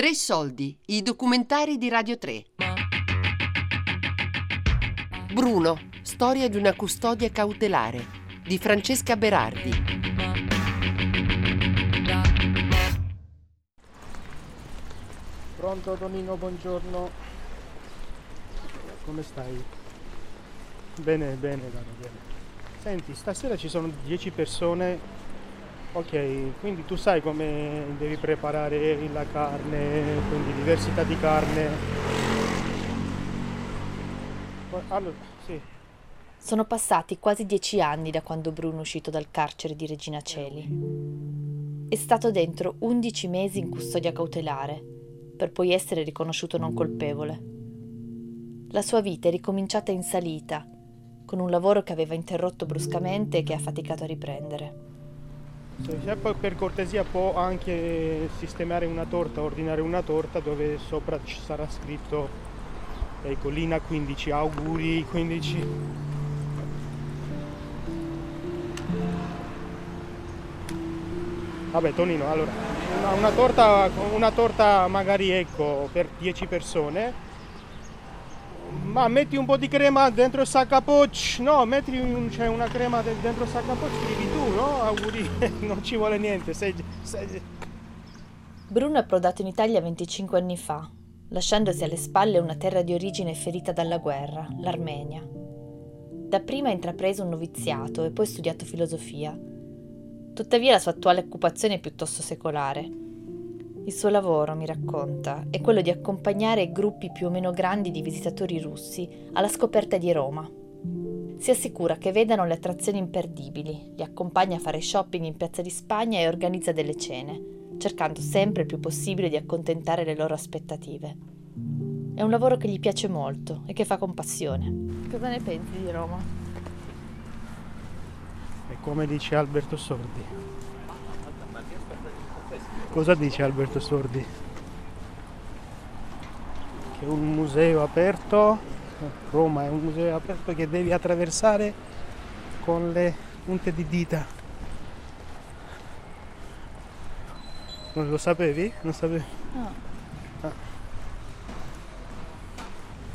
Tre soldi, i documentari di Radio 3. Bruno, storia di una custodia cautelare di Francesca Berardi. Pronto Tonino, buongiorno. Come stai? Bene, bene, caro, bene. Senti, stasera ci sono 10 persone Ok, quindi tu sai come devi preparare la carne, quindi diversità di carne. Allora, sì. Sono passati quasi dieci anni da quando Bruno è uscito dal carcere di Regina Celi. È stato dentro 11 mesi in custodia cautelare, per poi essere riconosciuto non colpevole. La sua vita è ricominciata in salita, con un lavoro che aveva interrotto bruscamente e che ha faticato a riprendere. Se per cortesia può anche sistemare una torta, ordinare una torta dove sopra ci sarà scritto ecco, Lina 15, auguri 15. Vabbè Tonino, allora, una, una, torta, una torta magari ecco per 10 persone ma metti un po' di crema dentro il saccapoc, no, metti un, cioè una crema dentro il saccapoc, scrivi tu, no? Auguri, non ci vuole niente. Sei, sei... Bruno è approdato in Italia 25 anni fa, lasciandosi alle spalle una terra di origine ferita dalla guerra, l'Armenia. Dapprima ha intrapreso un noviziato e poi studiato filosofia. Tuttavia la sua attuale occupazione è piuttosto secolare il suo lavoro, mi racconta, è quello di accompagnare gruppi più o meno grandi di visitatori russi alla scoperta di Roma. Si assicura che vedano le attrazioni imperdibili, li accompagna a fare shopping in Piazza di Spagna e organizza delle cene, cercando sempre il più possibile di accontentare le loro aspettative. È un lavoro che gli piace molto e che fa con passione. Cosa ne pensi di Roma? È come dice Alberto Sordi, Cosa dice Alberto Sordi? Che è un museo aperto, Roma è un museo aperto che devi attraversare con le punte di dita. Non lo sapevi? Non sapevi? No. Ah.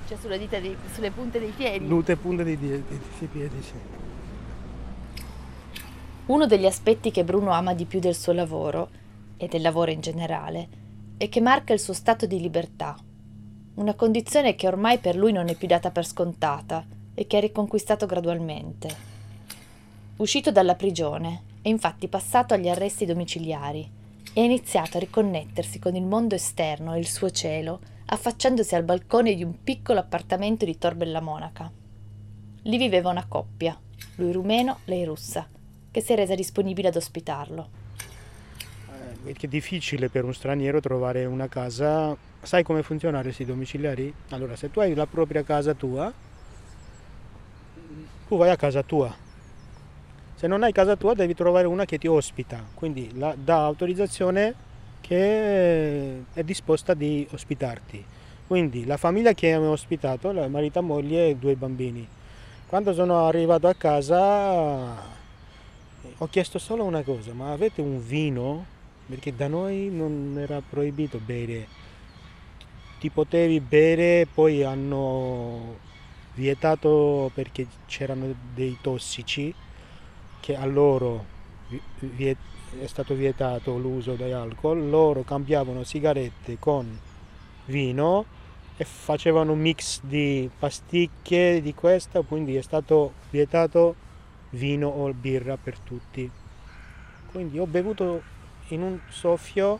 Cioè sulle, dita di, sulle punte dei piedi? Lute punte dei, dei, dei piedi, sì. Uno degli aspetti che Bruno ama di più del suo lavoro e del lavoro in generale, e che marca il suo stato di libertà, una condizione che ormai per lui non è più data per scontata e che ha riconquistato gradualmente. Uscito dalla prigione, è infatti passato agli arresti domiciliari e ha iniziato a riconnettersi con il mondo esterno e il suo cielo, affacciandosi al balcone di un piccolo appartamento di Tor Bella Monaca. Lì viveva una coppia, lui rumeno, lei russa, che si è resa disponibile ad ospitarlo perché è difficile per un straniero trovare una casa. Sai come funzionano questi domiciliari? Allora, se tu hai la propria casa tua, tu vai a casa tua. Se non hai casa tua devi trovare una che ti ospita, quindi la, dà autorizzazione che è disposta di ospitarti. Quindi la famiglia che mi ha ospitato, la marito, moglie e due bambini. Quando sono arrivato a casa ho chiesto solo una cosa, ma avete un vino? Perché da noi non era proibito bere, ti potevi bere, poi hanno vietato perché c'erano dei tossici che a loro è stato vietato l'uso di alcol, loro cambiavano sigarette con vino e facevano un mix di pasticche di questa, quindi è stato vietato vino o birra per tutti. Quindi ho bevuto in un soffio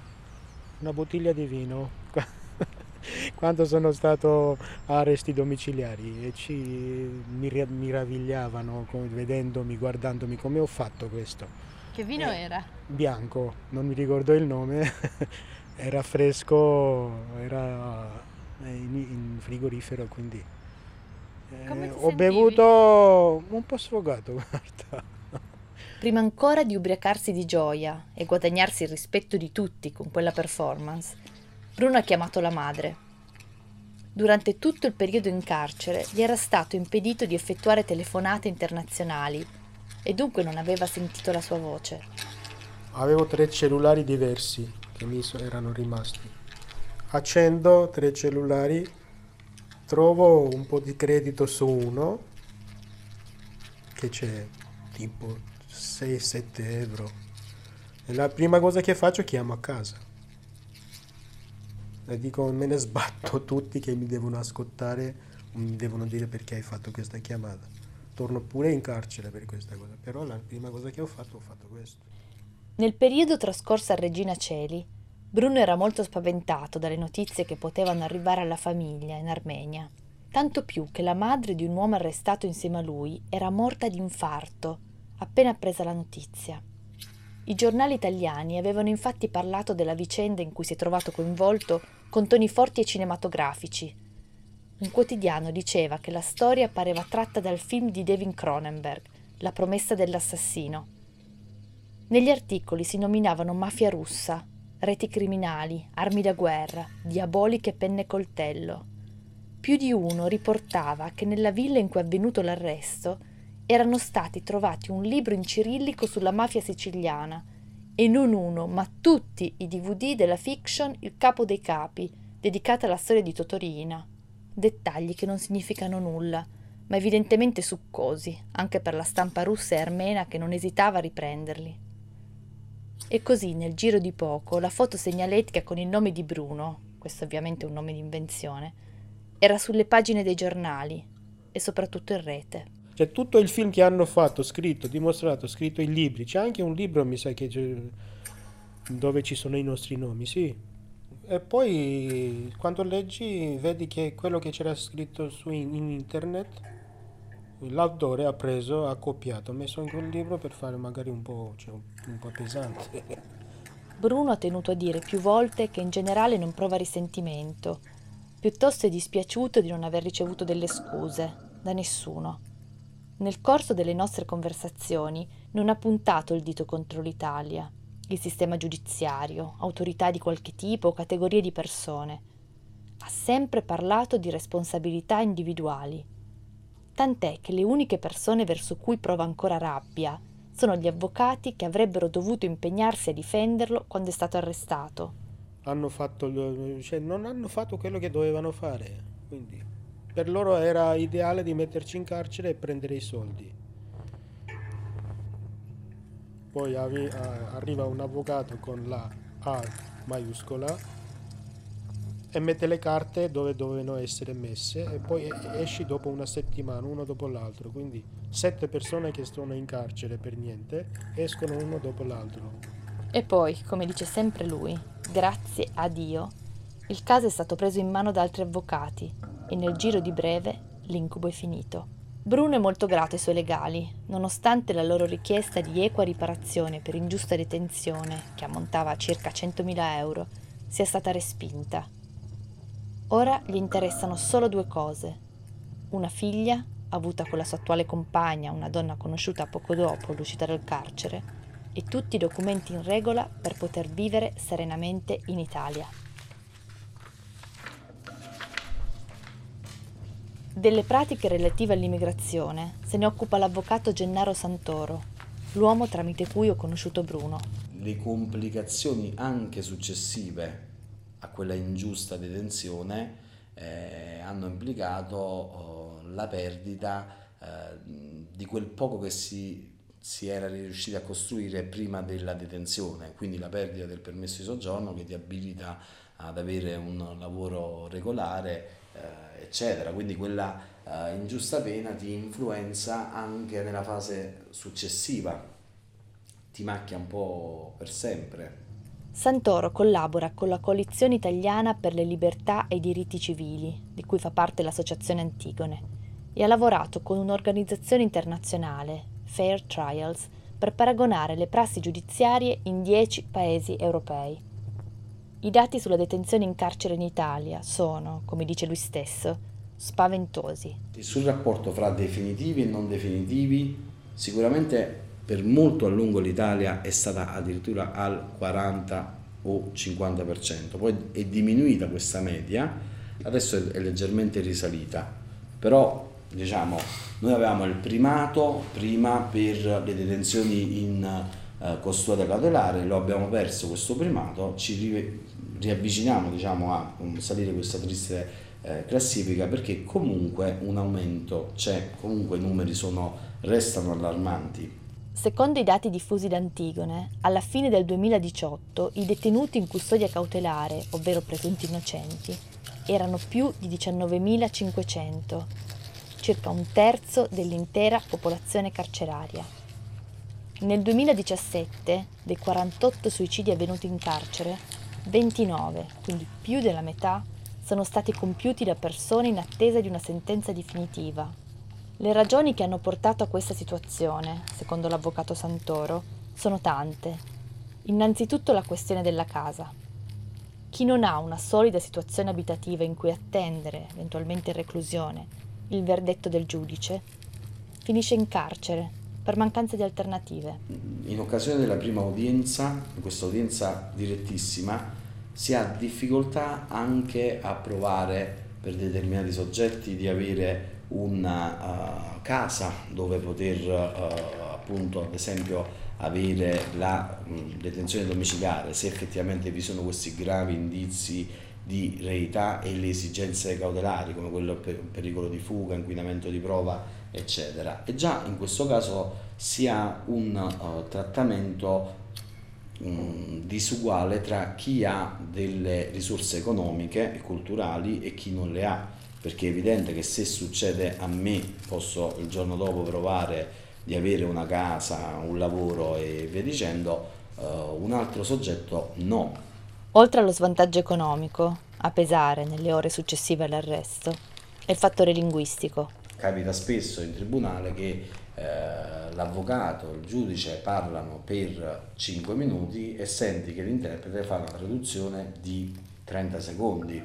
una bottiglia di vino quando sono stato a arresti domiciliari e ci mi meravigliavano vedendomi, guardandomi come ho fatto questo. Che vino eh, era? Bianco, non mi ricordo il nome, era fresco, era in, in frigorifero, quindi eh, ho bevuto un po' sfogato, guarda prima ancora di ubriacarsi di gioia e guadagnarsi il rispetto di tutti con quella performance, Bruno ha chiamato la madre. Durante tutto il periodo in carcere gli era stato impedito di effettuare telefonate internazionali e dunque non aveva sentito la sua voce. Avevo tre cellulari diversi che mi erano rimasti. accendo tre cellulari, trovo un po' di credito su uno che c'è tipo 6-7 euro. E la prima cosa che faccio è chiamo a casa. E dico me ne sbatto tutti che mi devono ascoltare, mi devono dire perché hai fatto questa chiamata. Torno pure in carcere per questa cosa, però la prima cosa che ho fatto ho fatto questo. Nel periodo trascorso a Regina Celi, Bruno era molto spaventato dalle notizie che potevano arrivare alla famiglia in Armenia, tanto più che la madre di un uomo arrestato insieme a lui era morta di infarto appena appresa la notizia. I giornali italiani avevano infatti parlato della vicenda in cui si è trovato coinvolto con toni forti e cinematografici. Un quotidiano diceva che la storia pareva tratta dal film di David Cronenberg, La promessa dell'assassino. Negli articoli si nominavano mafia russa, reti criminali, armi da guerra, diaboliche penne e coltello. Più di uno riportava che nella villa in cui è avvenuto l'arresto erano stati trovati un libro in cirillico sulla mafia siciliana e non uno, ma tutti i DVD della fiction Il capo dei capi, dedicata alla storia di Totorina. Dettagli che non significano nulla, ma evidentemente succosi, anche per la stampa russa e armena che non esitava a riprenderli. E così, nel giro di poco, la foto segnaletica con il nome di Bruno, questo ovviamente è un nome di invenzione, era sulle pagine dei giornali e soprattutto in rete. Cioè tutto il film che hanno fatto, scritto, dimostrato, scritto i libri, c'è anche un libro, mi sa che dove ci sono i nostri nomi, sì. E poi quando leggi vedi che quello che c'era scritto su in, in internet l'autore ha preso, ha copiato, ha messo in quel libro per fare magari un po', cioè, un po' pesante. Bruno ha tenuto a dire più volte che in generale non prova risentimento, piuttosto è dispiaciuto di non aver ricevuto delle scuse da nessuno. Nel corso delle nostre conversazioni non ha puntato il dito contro l'Italia, il sistema giudiziario, autorità di qualche tipo o categorie di persone. Ha sempre parlato di responsabilità individuali tant'è che le uniche persone verso cui prova ancora rabbia sono gli avvocati che avrebbero dovuto impegnarsi a difenderlo quando è stato arrestato. Hanno fatto, cioè, non hanno fatto quello che dovevano fare, quindi per loro era ideale di metterci in carcere e prendere i soldi. Poi arriva un avvocato con la A maiuscola e mette le carte dove dovevano essere messe e poi esci dopo una settimana, uno dopo l'altro. Quindi sette persone che sono in carcere per niente escono uno dopo l'altro. E poi, come dice sempre lui, grazie a Dio, il caso è stato preso in mano da altri avvocati e nel giro di breve l'incubo è finito. Bruno è molto grato ai suoi legali, nonostante la loro richiesta di equa riparazione per ingiusta detenzione, che ammontava a circa 100.000 euro, sia stata respinta Ora gli interessano solo due cose. Una figlia, avuta con la sua attuale compagna, una donna conosciuta poco dopo l'uscita dal carcere, e tutti i documenti in regola per poter vivere serenamente in Italia. Delle pratiche relative all'immigrazione se ne occupa l'avvocato Gennaro Santoro, l'uomo tramite cui ho conosciuto Bruno. Le complicazioni anche successive a quella ingiusta detenzione eh, hanno implicato oh, la perdita eh, di quel poco che si, si, era riusciti a costruire prima della detenzione, quindi la perdita del permesso di soggiorno che ti abilita ad avere un lavoro regolare, eh, eccetera. Quindi quella eh, ingiusta pena ti influenza anche nella fase successiva, ti macchia un po' per sempre. Santoro collabora con la Coalizione Italiana per le Libertà e i Diritti Civili, di cui fa parte l'Associazione Antigone, e ha lavorato con un'organizzazione internazionale, Fair Trials, per paragonare le prassi giudiziarie in dieci paesi europei. I dati sulla detenzione in carcere in Italia sono, come dice lui stesso, spaventosi. Sul rapporto fra definitivi e non definitivi, sicuramente per molto a lungo l'Italia è stata addirittura al 40 o 50%, poi è diminuita questa media, adesso è leggermente risalita, però diciamo noi avevamo il primato prima per le detenzioni in eh, custode cautelare, lo abbiamo perso questo primato, ci riavviciniamo diciamo, a salire questa triste eh, classifica perché comunque un aumento c'è, comunque i numeri sono, restano allarmanti. Secondo i dati diffusi da Antigone, alla fine del 2018 i detenuti in custodia cautelare, ovvero presunti innocenti, erano più di 19.500, circa un terzo dell'intera popolazione carceraria. Nel 2017, dei 48 suicidi avvenuti in carcere, 29, quindi più della metà, sono stati compiuti da persone in attesa di una sentenza definitiva. Le ragioni che hanno portato a questa situazione, secondo l'avvocato Santoro, sono tante. Innanzitutto la questione della casa. Chi non ha una solida situazione abitativa in cui attendere, eventualmente in reclusione, il verdetto del giudice, finisce in carcere per mancanza di alternative. In occasione della prima udienza, questa udienza direttissima, si ha difficoltà anche a provare per determinati soggetti di avere una uh, casa dove poter uh, appunto ad esempio avere la mh, detenzione domiciliare se effettivamente vi sono questi gravi indizi di reità e le esigenze cautelari come quello per pericolo di fuga, inquinamento di prova eccetera e già in questo caso si ha un uh, trattamento disuguale tra chi ha delle risorse economiche e culturali e chi non le ha, perché è evidente che se succede a me posso il giorno dopo provare di avere una casa, un lavoro e via dicendo, uh, un altro soggetto no. Oltre allo svantaggio economico, a pesare nelle ore successive all'arresto, è il fattore linguistico. Capita spesso in tribunale che eh, l'avvocato, il giudice parlano per 5 minuti e senti che l'interprete fa una traduzione di 30 secondi.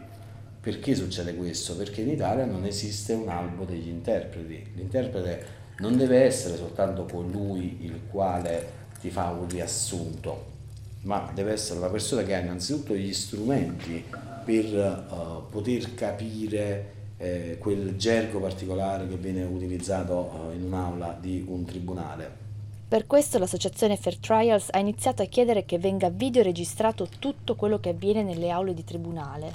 Perché succede questo? Perché in Italia non esiste un albo degli interpreti. L'interprete non deve essere soltanto colui il quale ti fa un riassunto, ma deve essere una persona che ha innanzitutto gli strumenti per uh, poter capire eh, quel gergo particolare che viene utilizzato eh, in un'aula di un tribunale. Per questo l'associazione Fair Trials ha iniziato a chiedere che venga videoregistrato tutto quello che avviene nelle aule di tribunale.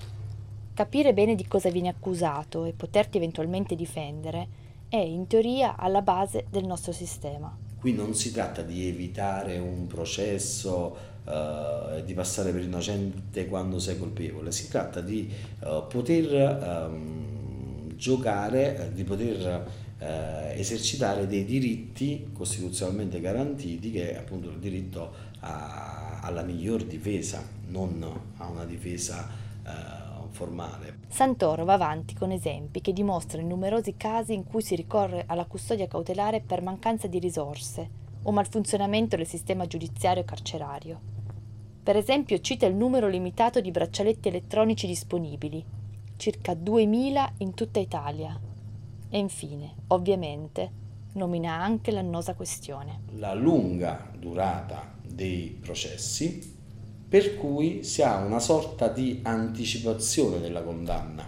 Capire bene di cosa viene accusato e poterti eventualmente difendere è in teoria alla base del nostro sistema. Qui non si tratta di evitare un processo e uh, di passare per innocente quando sei colpevole, si tratta di uh, poter um, giocare, eh, di poter eh, esercitare dei diritti costituzionalmente garantiti che è appunto il diritto a, alla miglior difesa, non a una difesa eh, formale. Santoro va avanti con esempi che dimostrano i numerosi casi in cui si ricorre alla custodia cautelare per mancanza di risorse o malfunzionamento del sistema giudiziario carcerario. Per esempio cita il numero limitato di braccialetti elettronici disponibili, circa 2.000 in tutta Italia. E infine, ovviamente, nomina anche l'annosa questione. La lunga durata dei processi per cui si ha una sorta di anticipazione della condanna.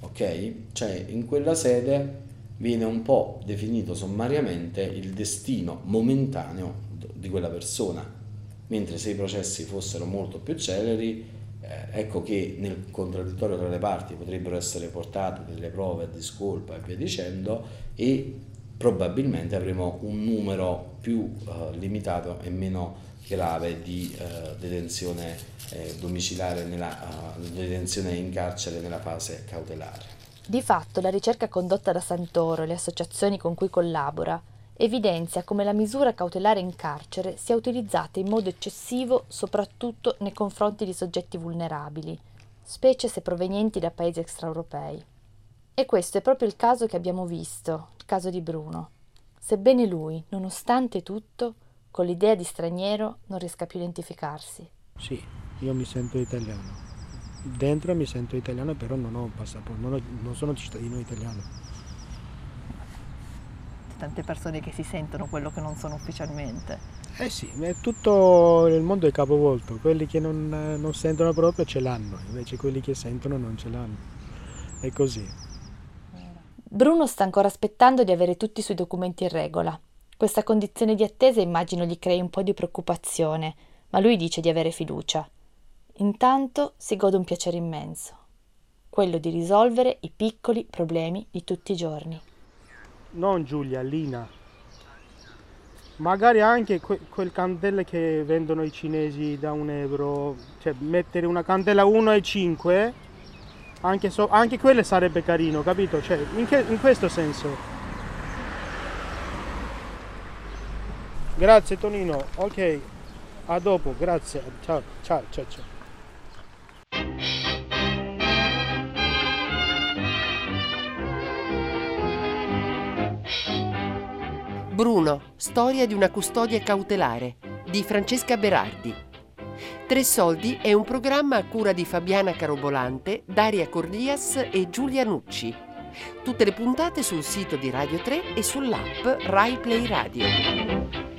Ok? Cioè in quella sede viene un po' definito sommariamente il destino momentaneo di quella persona, mentre se i processi fossero molto più celeri eh, ecco che nel contraddittorio tra le parti potrebbero essere portate delle prove a discolpa e via dicendo e probabilmente avremo un numero più eh, limitato e meno grave di eh, detenzione eh, domiciliare, nella, uh, detenzione in carcere nella fase cautelare. Di fatto la ricerca condotta da Santoro e le associazioni con cui collabora evidenzia come la misura cautelare in carcere sia utilizzata in modo eccessivo soprattutto nei confronti di soggetti vulnerabili, specie se provenienti da paesi extraeuropei. E questo è proprio il caso che abbiamo visto, il caso di Bruno. Sebbene lui, nonostante tutto, con l'idea di straniero non riesca più a identificarsi. Sì, io mi sento italiano. Dentro mi sento italiano, però non ho un passaporto, non, ho, non sono cittadino italiano tante persone che si sentono quello che non sono ufficialmente. Eh sì, tutto il mondo è capovolto, quelli che non, non sentono proprio ce l'hanno, invece quelli che sentono non ce l'hanno. È così. Bruno sta ancora aspettando di avere tutti i suoi documenti in regola. Questa condizione di attesa immagino gli crei un po' di preoccupazione, ma lui dice di avere fiducia. Intanto si gode un piacere immenso, quello di risolvere i piccoli problemi di tutti i giorni. Non Giulia, Lina. Magari anche que- quel candele che vendono i cinesi da un euro, cioè mettere una candela 1,5, anche, so- anche quelle sarebbe carino, capito? Cioè, in, che- in questo senso. Grazie Tonino, ok, a dopo, grazie, ciao, ciao, ciao, ciao. Bruno, storia di una custodia cautelare di Francesca Berardi. Tre Soldi è un programma a cura di Fabiana Carobolante, Daria Cordias e Giulia Nucci. Tutte le puntate sul sito di Radio 3 e sull'app Rai Play Radio.